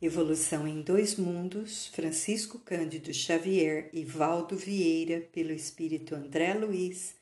Evolução em Dois Mundos, Francisco Cândido Xavier e Valdo Vieira, pelo Espírito André Luiz,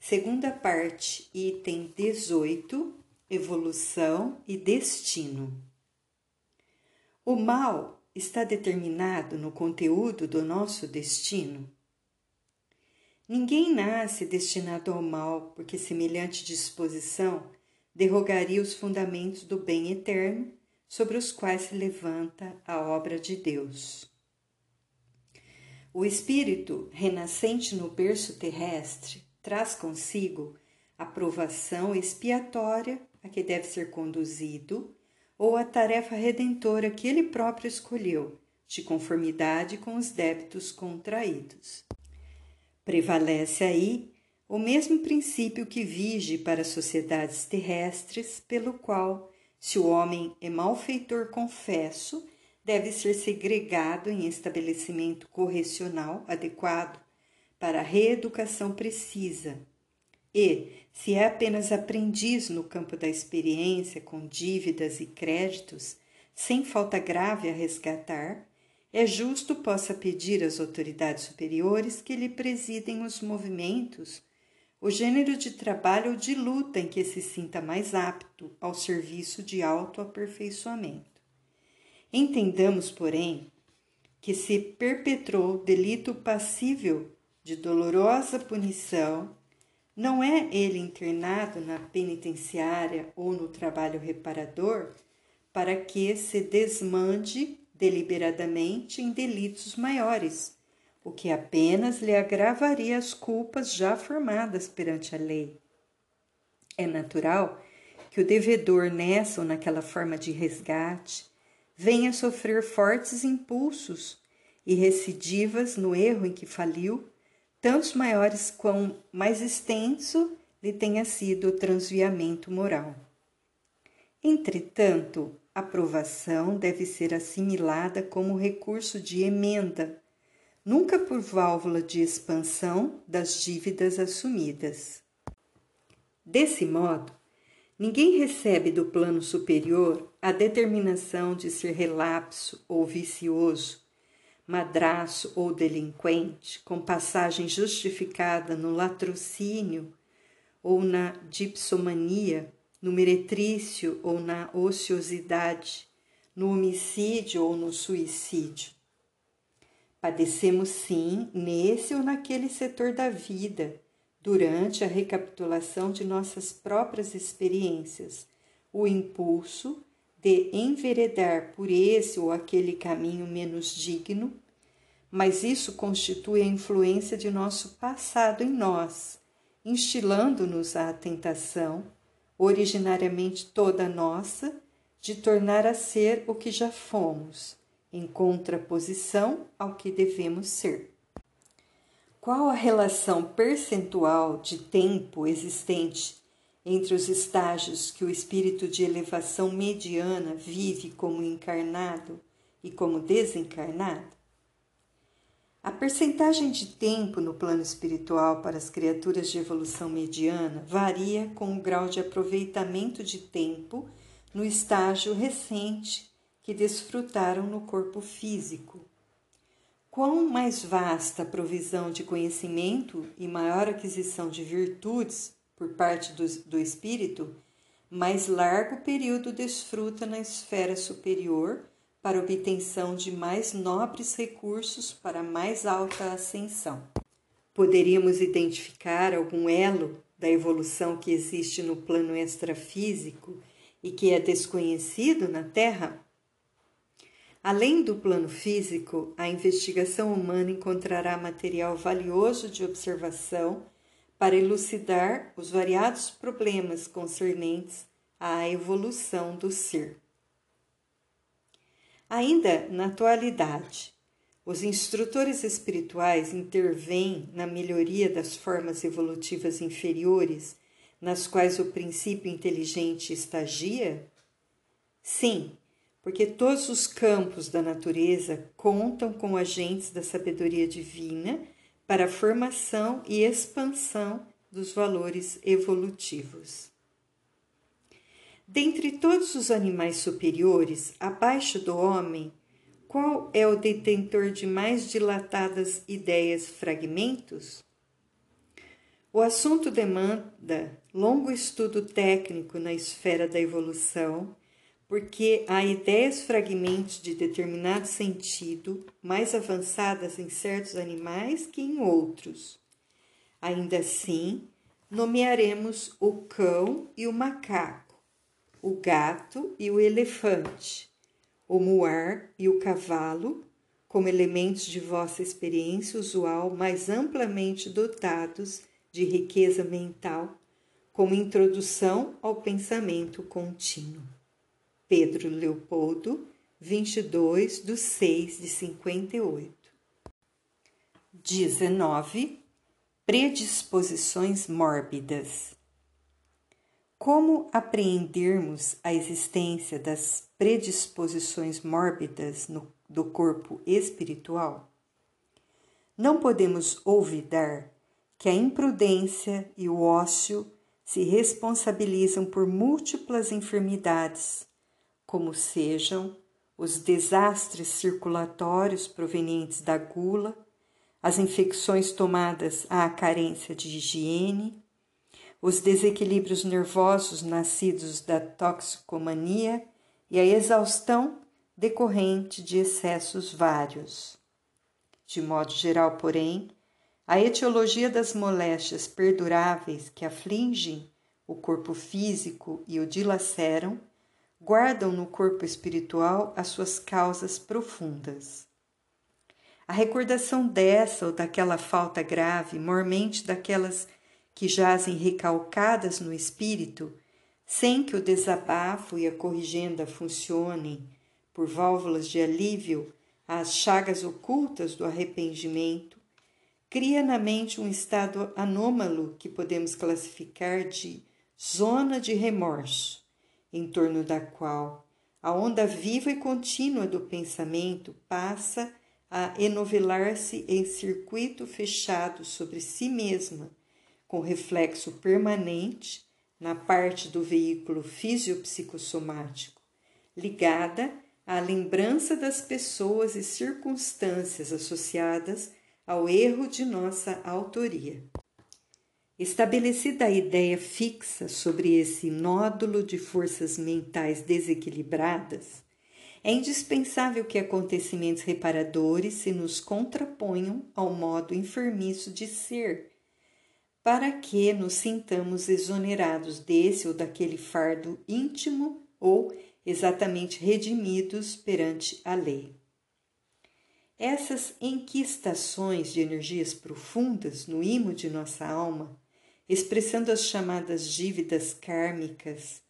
segunda parte, item 18, Evolução e Destino. O mal está determinado no conteúdo do nosso destino? Ninguém nasce destinado ao mal, porque semelhante disposição derrogaria os fundamentos do bem eterno sobre os quais se levanta a obra de Deus. O espírito renascente no berço terrestre traz consigo a provação expiatória a que deve ser conduzido ou a tarefa redentora que ele próprio escolheu, de conformidade com os débitos contraídos. Prevalece aí o mesmo princípio que vige para as sociedades terrestres, pelo qual, se o homem é malfeitor confesso, deve ser segregado em estabelecimento correcional adequado para a reeducação precisa. E, se é apenas aprendiz no campo da experiência, com dívidas e créditos, sem falta grave a resgatar, é justo possa pedir às autoridades superiores que lhe presidem os movimentos o gênero de trabalho ou de luta em que se sinta mais apto ao serviço de autoaperfeiçoamento. Entendamos, porém, que se perpetrou delito passível de dolorosa punição, não é ele internado na penitenciária ou no trabalho reparador para que se desmande deliberadamente em delitos maiores o que apenas lhe agravaria as culpas já formadas perante a lei. É natural que o devedor nessa ou naquela forma de resgate venha sofrer fortes impulsos e recidivas no erro em que faliu, tantos maiores quão mais extenso lhe tenha sido o transviamento moral. Entretanto, a provação deve ser assimilada como recurso de emenda nunca por válvula de expansão das dívidas assumidas. Desse modo, ninguém recebe do plano superior a determinação de ser relapso ou vicioso, madraço ou delinquente, com passagem justificada no latrocínio ou na dipsomania, no meretrício ou na ociosidade, no homicídio ou no suicídio. Padecemos sim nesse ou naquele setor da vida, durante a recapitulação de nossas próprias experiências, o impulso de enveredar por esse ou aquele caminho menos digno, mas isso constitui a influência de nosso passado em nós, instilando-nos à tentação, originariamente toda nossa, de tornar a ser o que já fomos em contraposição ao que devemos ser. Qual a relação percentual de tempo existente entre os estágios que o espírito de elevação mediana vive como encarnado e como desencarnado? A percentagem de tempo no plano espiritual para as criaturas de evolução mediana varia com o grau de aproveitamento de tempo no estágio recente que desfrutaram no corpo físico. Quão mais vasta provisão de conhecimento e maior aquisição de virtudes por parte do, do espírito, mais largo período desfruta na esfera superior para obtenção de mais nobres recursos para mais alta ascensão. Poderíamos identificar algum elo da evolução que existe no plano extrafísico e que é desconhecido na Terra? Além do plano físico, a investigação humana encontrará material valioso de observação para elucidar os variados problemas concernentes à evolução do ser. Ainda na atualidade, os instrutores espirituais intervêm na melhoria das formas evolutivas inferiores nas quais o princípio inteligente estagia? Sim, porque todos os campos da natureza contam com agentes da sabedoria divina para a formação e expansão dos valores evolutivos. Dentre todos os animais superiores, abaixo do homem, qual é o detentor de mais dilatadas ideias fragmentos? O assunto demanda longo estudo técnico na esfera da evolução, porque há ideias fragmentos de determinado sentido mais avançadas em certos animais que em outros. Ainda assim, nomearemos o cão e o macaco, o gato e o elefante, o muar e o cavalo, como elementos de vossa experiência usual mais amplamente dotados de riqueza mental, como introdução ao pensamento contínuo. Pedro Leopoldo, 22 de 6 de 58. 19. Predisposições mórbidas. Como apreendermos a existência das predisposições mórbidas no, do corpo espiritual? Não podemos olvidar que a imprudência e o ócio se responsabilizam por múltiplas enfermidades como sejam os desastres circulatórios provenientes da gula, as infecções tomadas à carência de higiene, os desequilíbrios nervosos nascidos da toxicomania e a exaustão decorrente de excessos vários. De modo geral, porém, a etiologia das moléstias perduráveis que afligem o corpo físico e o dilaceram guardam no corpo espiritual as suas causas profundas. A recordação dessa ou daquela falta grave, mormente daquelas que jazem recalcadas no espírito, sem que o desabafo e a corrigenda funcionem por válvulas de alívio às chagas ocultas do arrependimento, cria na mente um estado anômalo que podemos classificar de zona de remorso em torno da qual a onda viva e contínua do pensamento passa a enovelar-se em circuito fechado sobre si mesma, com reflexo permanente na parte do veículo fisiopsicossomático, ligada à lembrança das pessoas e circunstâncias associadas ao erro de nossa autoria. Estabelecida a ideia fixa sobre esse nódulo de forças mentais desequilibradas, é indispensável que acontecimentos reparadores se nos contraponham ao modo enfermiço de ser, para que nos sintamos exonerados desse ou daquele fardo íntimo ou exatamente redimidos perante a lei. Essas enquistações de energias profundas no imo de nossa alma expressando as chamadas dívidas kármicas,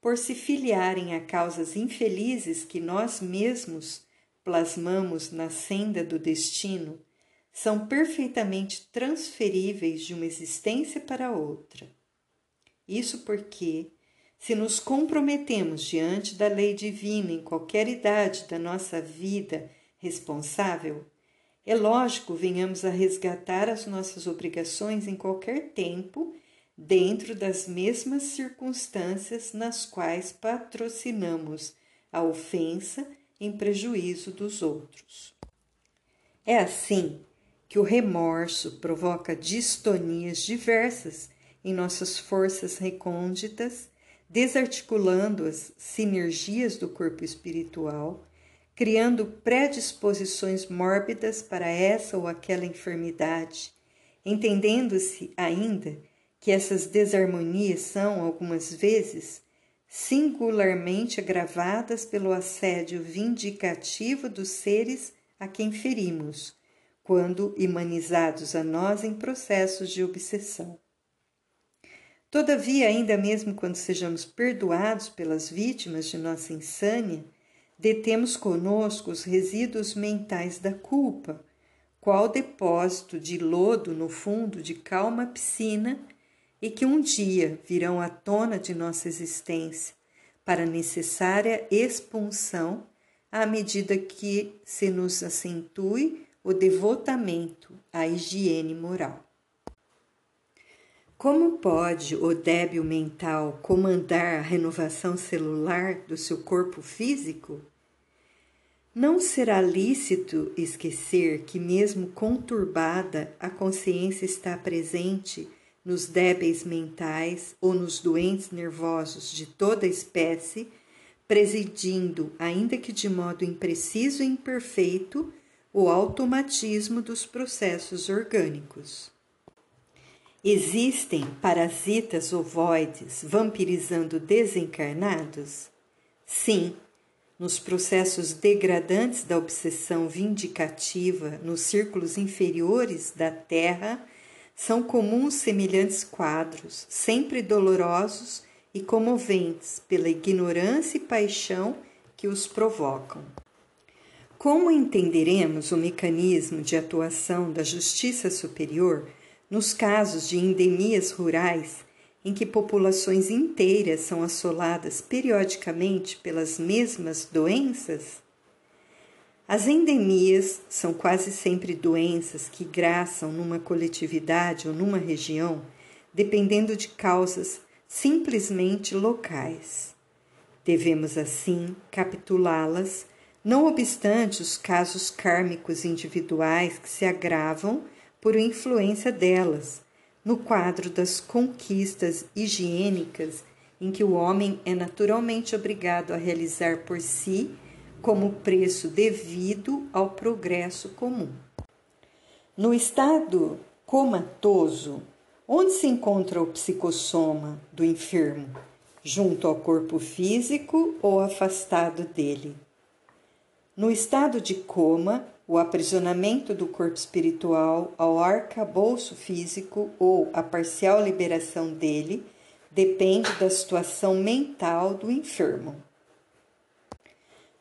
por se filiarem a causas infelizes que nós mesmos plasmamos na senda do destino, são perfeitamente transferíveis de uma existência para outra. Isso porque, se nos comprometemos diante da lei divina em qualquer idade da nossa vida responsável, é lógico, venhamos a resgatar as nossas obrigações em qualquer tempo, dentro das mesmas circunstâncias nas quais patrocinamos a ofensa em prejuízo dos outros. É assim que o remorso provoca distonias diversas em nossas forças recônditas, desarticulando as sinergias do corpo espiritual criando predisposições mórbidas para essa ou aquela enfermidade, entendendo-se ainda que essas desarmonias são, algumas vezes, singularmente agravadas pelo assédio vindicativo dos seres a quem ferimos, quando imanizados a nós em processos de obsessão. Todavia, ainda mesmo quando sejamos perdoados pelas vítimas de nossa insânia, detemos conosco os resíduos mentais da culpa, qual depósito de lodo no fundo de calma piscina e que um dia virão à tona de nossa existência para necessária expulsão à medida que se nos acentue o devotamento à higiene moral. Como pode o débil mental comandar a renovação celular do seu corpo físico? Não será lícito esquecer que, mesmo conturbada, a consciência está presente nos débeis mentais ou nos doentes nervosos de toda espécie, presidindo, ainda que de modo impreciso e imperfeito, o automatismo dos processos orgânicos. Existem parasitas ovoides vampirizando desencarnados? Sim, nos processos degradantes da obsessão vindicativa nos círculos inferiores da Terra, são comuns semelhantes quadros, sempre dolorosos e comoventes pela ignorância e paixão que os provocam. Como entenderemos o mecanismo de atuação da justiça superior? Nos casos de endemias rurais, em que populações inteiras são assoladas periodicamente pelas mesmas doenças, as endemias são quase sempre doenças que graçam numa coletividade ou numa região, dependendo de causas simplesmente locais. Devemos, assim, capitulá-las, não obstante os casos kármicos individuais que se agravam por influência delas, no quadro das conquistas higiênicas em que o homem é naturalmente obrigado a realizar por si como preço devido ao progresso comum. No estado comatoso, onde se encontra o psicossoma do enfermo? Junto ao corpo físico ou afastado dele? No estado de coma, o aprisionamento do corpo espiritual ao arcabouço físico ou a parcial liberação dele depende da situação mental do enfermo.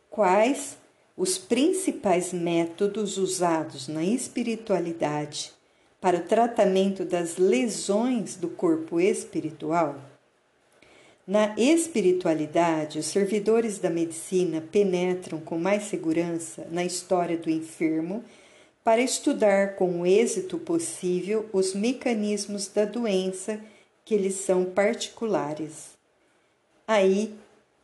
Quais os principais métodos usados na espiritualidade para o tratamento das lesões do corpo espiritual? Na espiritualidade, os servidores da medicina penetram com mais segurança na história do enfermo para estudar com o êxito possível os mecanismos da doença que lhes são particulares. Aí,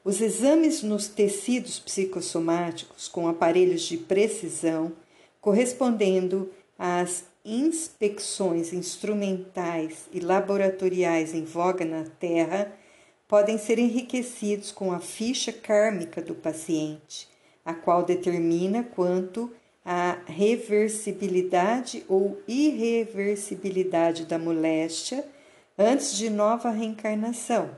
os exames nos tecidos psicossomáticos com aparelhos de precisão, correspondendo às inspecções instrumentais e laboratoriais em voga na Terra, podem ser enriquecidos com a ficha kármica do paciente, a qual determina quanto à reversibilidade ou irreversibilidade da moléstia antes de nova reencarnação,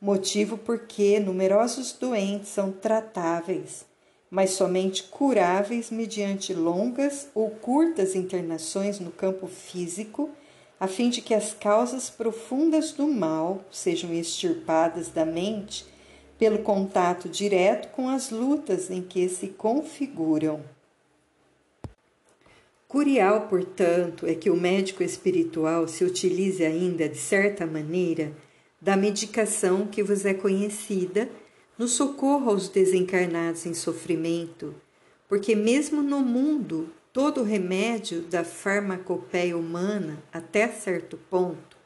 motivo porque numerosos doentes são tratáveis, mas somente curáveis mediante longas ou curtas internações no campo físico a fim de que as causas profundas do mal sejam extirpadas da mente pelo contato direto com as lutas em que se configuram. Curial, portanto, é que o médico espiritual se utilize ainda, de certa maneira, da medicação que vos é conhecida no socorro aos desencarnados em sofrimento, porque mesmo no mundo Todo remédio da farmacopeia humana, até certo ponto,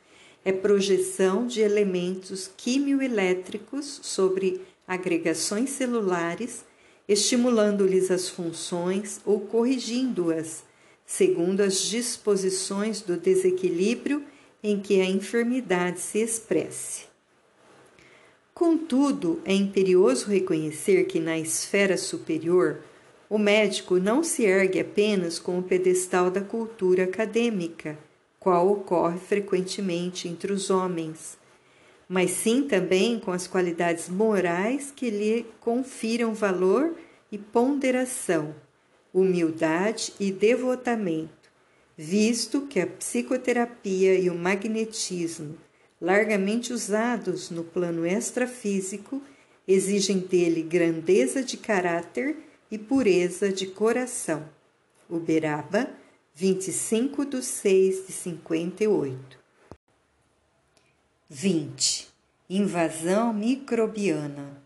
é projeção de elementos quimioelétricos sobre agregações celulares, estimulando-lhes as funções ou corrigindo-as, segundo as disposições do desequilíbrio em que a enfermidade se expresse. Contudo, é imperioso reconhecer que na esfera superior o médico não se ergue apenas com o pedestal da cultura acadêmica, qual ocorre frequentemente entre os homens, mas sim também com as qualidades morais que lhe confiram valor e ponderação, humildade e devotamento, visto que a psicoterapia e o magnetismo, largamente usados no plano extrafísico, exigem dele grandeza de caráter e pureza de coração. Uberaba, 25 de 6 de 58. 20. Invasão microbiana.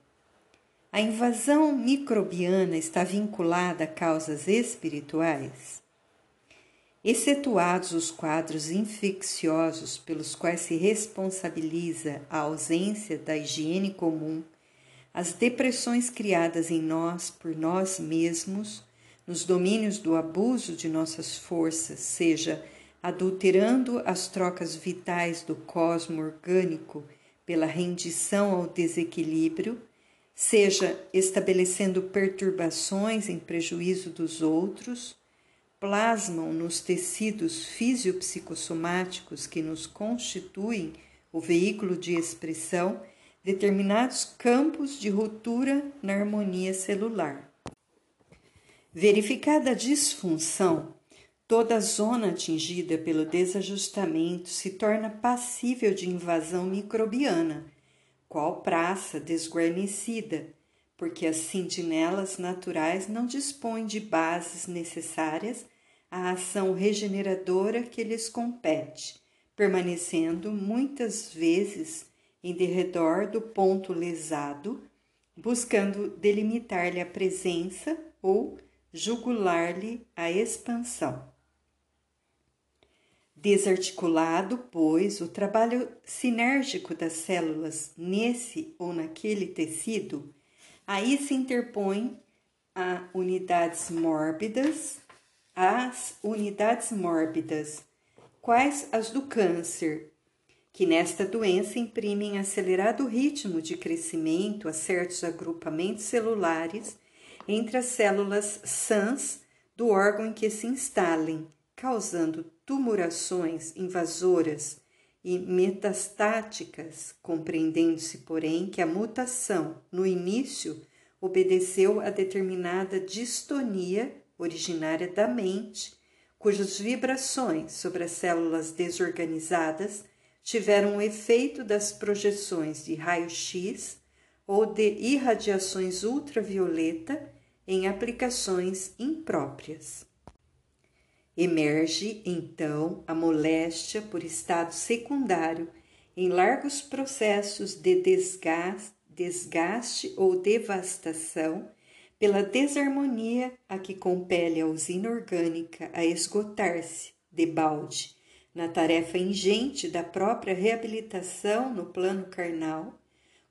A invasão microbiana está vinculada a causas espirituais? Excetuados os quadros infecciosos pelos quais se responsabiliza a ausência da higiene comum, as depressões criadas em nós por nós mesmos, nos domínios do abuso de nossas forças, seja adulterando as trocas vitais do cosmo orgânico pela rendição ao desequilíbrio, seja estabelecendo perturbações em prejuízo dos outros, plasmam nos tecidos fisiopsicossomáticos que nos constituem o veículo de expressão determinados campos de ruptura na harmonia celular. Verificada a disfunção, toda a zona atingida pelo desajustamento se torna passível de invasão microbiana, qual praça desguarnecida, porque as sentinelas naturais não dispõem de bases necessárias à ação regeneradora que lhes compete, permanecendo muitas vezes em derredor do ponto lesado, buscando delimitar-lhe a presença ou jugular-lhe a expansão. Desarticulado, pois, o trabalho sinérgico das células nesse ou naquele tecido, aí se interpõem a unidades mórbidas, as unidades mórbidas, quais as do câncer, que nesta doença imprimem acelerado ritmo de crescimento a certos agrupamentos celulares entre as células sãs do órgão em que se instalem, causando tumurações invasoras e metastáticas, compreendendo-se, porém, que a mutação no início obedeceu a determinada distonia originária da mente, cujas vibrações sobre as células desorganizadas tiveram o efeito das projeções de raio-x ou de irradiações ultravioleta em aplicações impróprias. Emerge, então, a moléstia por estado secundário em largos processos de desgaste, desgaste ou devastação pela desarmonia a que compele a usina orgânica a esgotar-se, de balde, na tarefa ingente da própria reabilitação no plano carnal,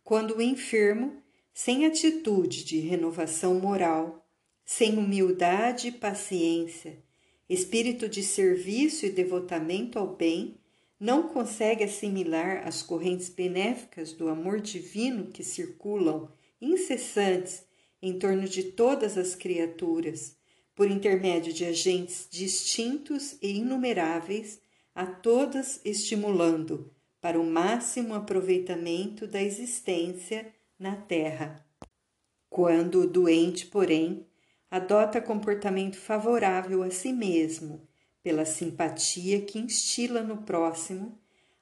quando o enfermo sem atitude de renovação moral, sem humildade e paciência, espírito de serviço e devotamento ao bem, não consegue assimilar as correntes benéficas do amor divino que circulam incessantes em torno de todas as criaturas, por intermédio de agentes distintos e inumeráveis, a todas estimulando para o máximo aproveitamento da existência na terra. Quando o doente, porém, adota comportamento favorável a si mesmo, pela simpatia que instila no próximo,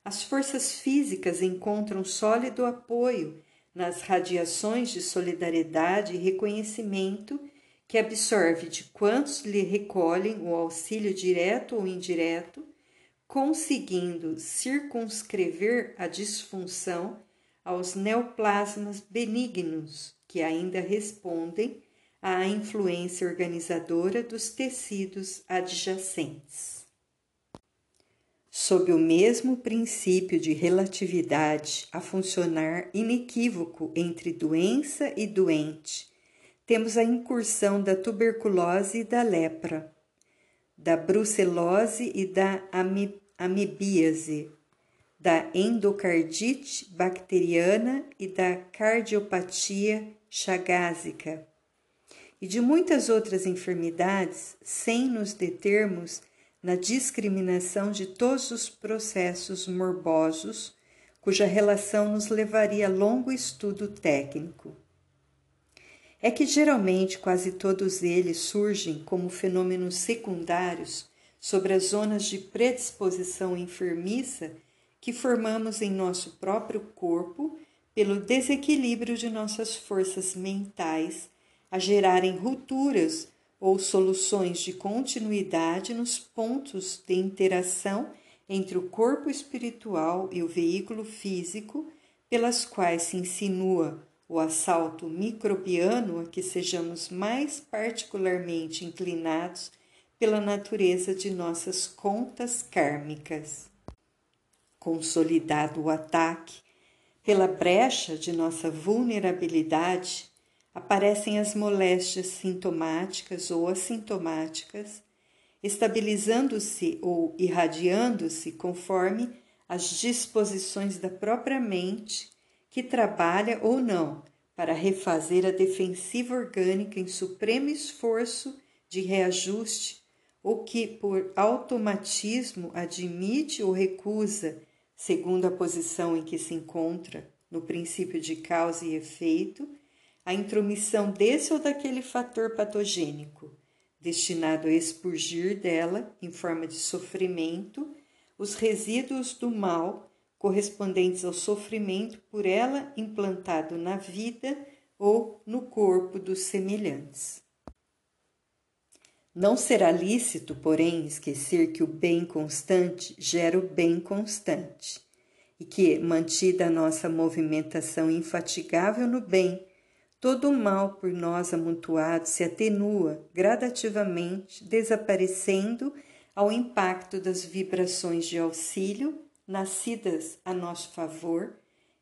as forças físicas encontram sólido apoio nas radiações de solidariedade e reconhecimento que absorve de quantos lhe recolhem o auxílio direto ou indireto, conseguindo circunscrever a disfunção aos neoplasmas benignos que ainda respondem à influência organizadora dos tecidos adjacentes. Sob o mesmo princípio de relatividade a funcionar inequívoco entre doença e doente, temos a incursão da tuberculose e da lepra, da brucelose e da amebíase, da endocardite bacteriana e da cardiopatia chagásica, e de muitas outras enfermidades, sem nos determos na discriminação de todos os processos morbosos, cuja relação nos levaria a longo estudo técnico. É que geralmente quase todos eles surgem como fenômenos secundários sobre as zonas de predisposição enfermiça que formamos em nosso próprio corpo pelo desequilíbrio de nossas forças mentais a gerarem rupturas ou soluções de continuidade nos pontos de interação entre o corpo espiritual e o veículo físico, pelas quais se insinua o assalto microbiano a que sejamos mais particularmente inclinados pela natureza de nossas contas kármicas. Consolidado o ataque, pela brecha de nossa vulnerabilidade, aparecem as moléstias sintomáticas ou assintomáticas, estabilizando-se ou irradiando-se conforme as disposições da própria mente, que trabalha ou não para refazer a defensiva orgânica em supremo esforço de reajuste ou que, por automatismo, admite ou recusa, segundo a posição em que se encontra, no princípio de causa e efeito, a intromissão desse ou daquele fator patogênico, destinado a expurgir dela, em forma de sofrimento, os resíduos do mal correspondentes ao sofrimento por ela implantado na vida ou no corpo dos semelhantes. Não será lícito, porém, esquecer que o bem constante gera o bem constante e que, mantida a nossa movimentação infatigável no bem, todo o mal por nós amontoado se atenua gradativamente, desaparecendo ao impacto das vibrações de auxílio nascidas a nosso favor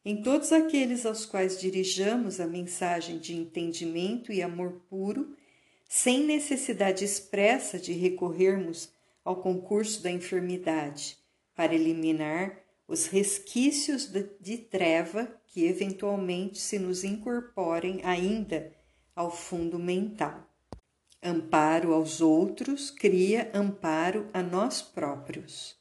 em todos aqueles aos quais dirijamos a mensagem de entendimento e amor puro sem necessidade expressa de recorrermos ao concurso da enfermidade para eliminar os resquícios de treva que eventualmente se nos incorporem ainda ao fundo mental. Amparo aos outros cria amparo a nós próprios,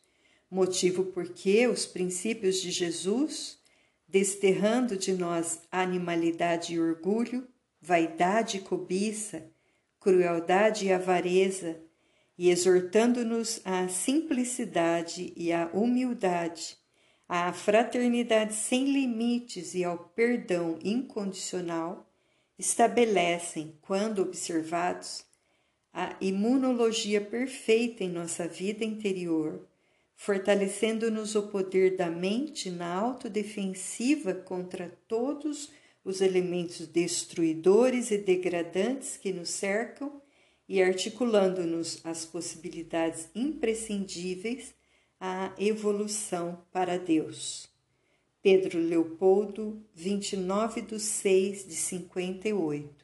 motivo porque os princípios de Jesus, desterrando de nós animalidade e orgulho, vaidade e cobiça, crueldade e avareza, e exortando-nos à simplicidade e à humildade, à fraternidade sem limites e ao perdão incondicional, estabelecem, quando observados, a imunologia perfeita em nossa vida interior, fortalecendo-nos o poder da mente na autodefensiva contra todos os os elementos destruidores e degradantes que nos cercam e articulando-nos as possibilidades imprescindíveis à evolução para Deus. Pedro Leopoldo, 29 de 6 de 58